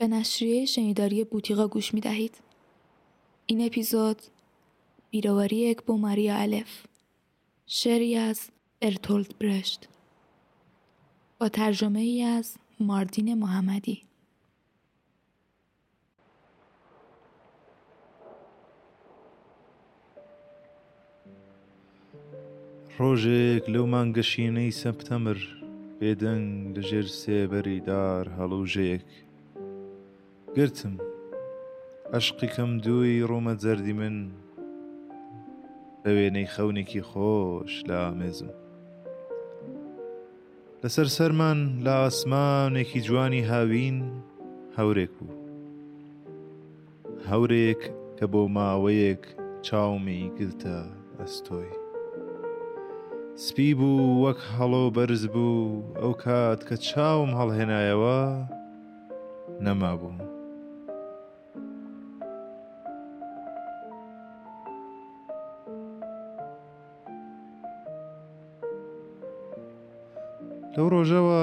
به نشریه شنیداری بوتیقا گوش می دهید. این اپیزود بیرواری اکبو ماریا الف شعری از ارتولد برشت با ترجمه ای از ماردین محمدی ڕۆژێک لەو مانگە شینەی سەپتەمبر بێدەنگ لە ژێر سێبەری دار هەڵوژەیەک گرتم ئەشقی کەم دووی ڕوومەت زەردی من بە وێنەی خەونێکی خۆش لە ئامێزم لەسەر سەرمان لە ئاسمانێکی جوانی هاوین هەورێک بوو. هەورێک کە بۆ ماوەیەک چاومی گرتە ئەستۆی. سپی بوو وەک هەڵۆ بەرز بوو ئەو کات کە چاوم هەڵهێنایەوە نەمابوو. لەو ڕۆژەوە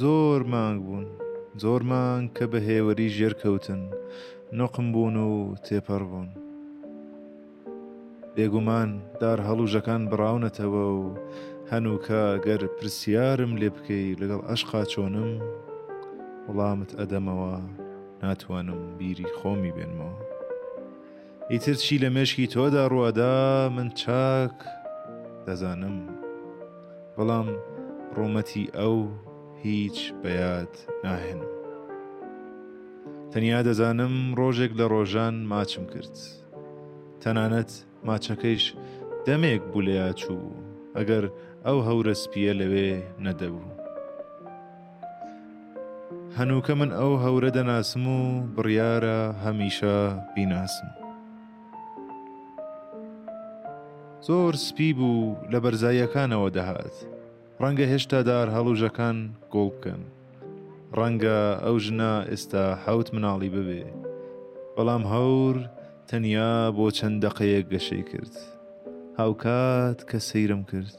زۆر مانگ بوون زۆر مانگ کە بە هێوەری ژێر کەوتن نوقم بوون و تێپەڕ بوون بێگومان دار هەڵووژەکان بڕاونەتەوە و هەنووکە گەر پرسیارم لێ بکەی لەگەڵ ئەشقا چۆنم وڵامت ئەدەمەوە ناتوانم بیری خۆمی بێنمەوە. ئیتر چی لە مێشکی تۆدا ڕووادا من چاک دەزانم بەڵام ڕوومەتی ئەو هیچ بەیاد ناهێنم تەنیا دەزانم ڕۆژێک لە ڕۆژان ماچم کرد تەنانەت ماچەکەیش دەمێک بوو لەیا چوو ئەگەر ئەو هەورە سپیە لەوێ نەدەبوو. هەنووکە من ئەو هەورە دەناسم و بڕیارە هەمیشە بیناسم. زۆر سپی بوو لە بەرزاییەکانەوە دەهات. ڕەنگە هێشتا دار هەڵوژەکان گوڵ بکەن. ڕەنگە ئەو ژنە ئێستا حەوت مناڵی ببێ. بەڵام هەور تەنیا بۆ چەند دەقەیەک گەشەی کرد. هاوکات کە سەیرم کرد.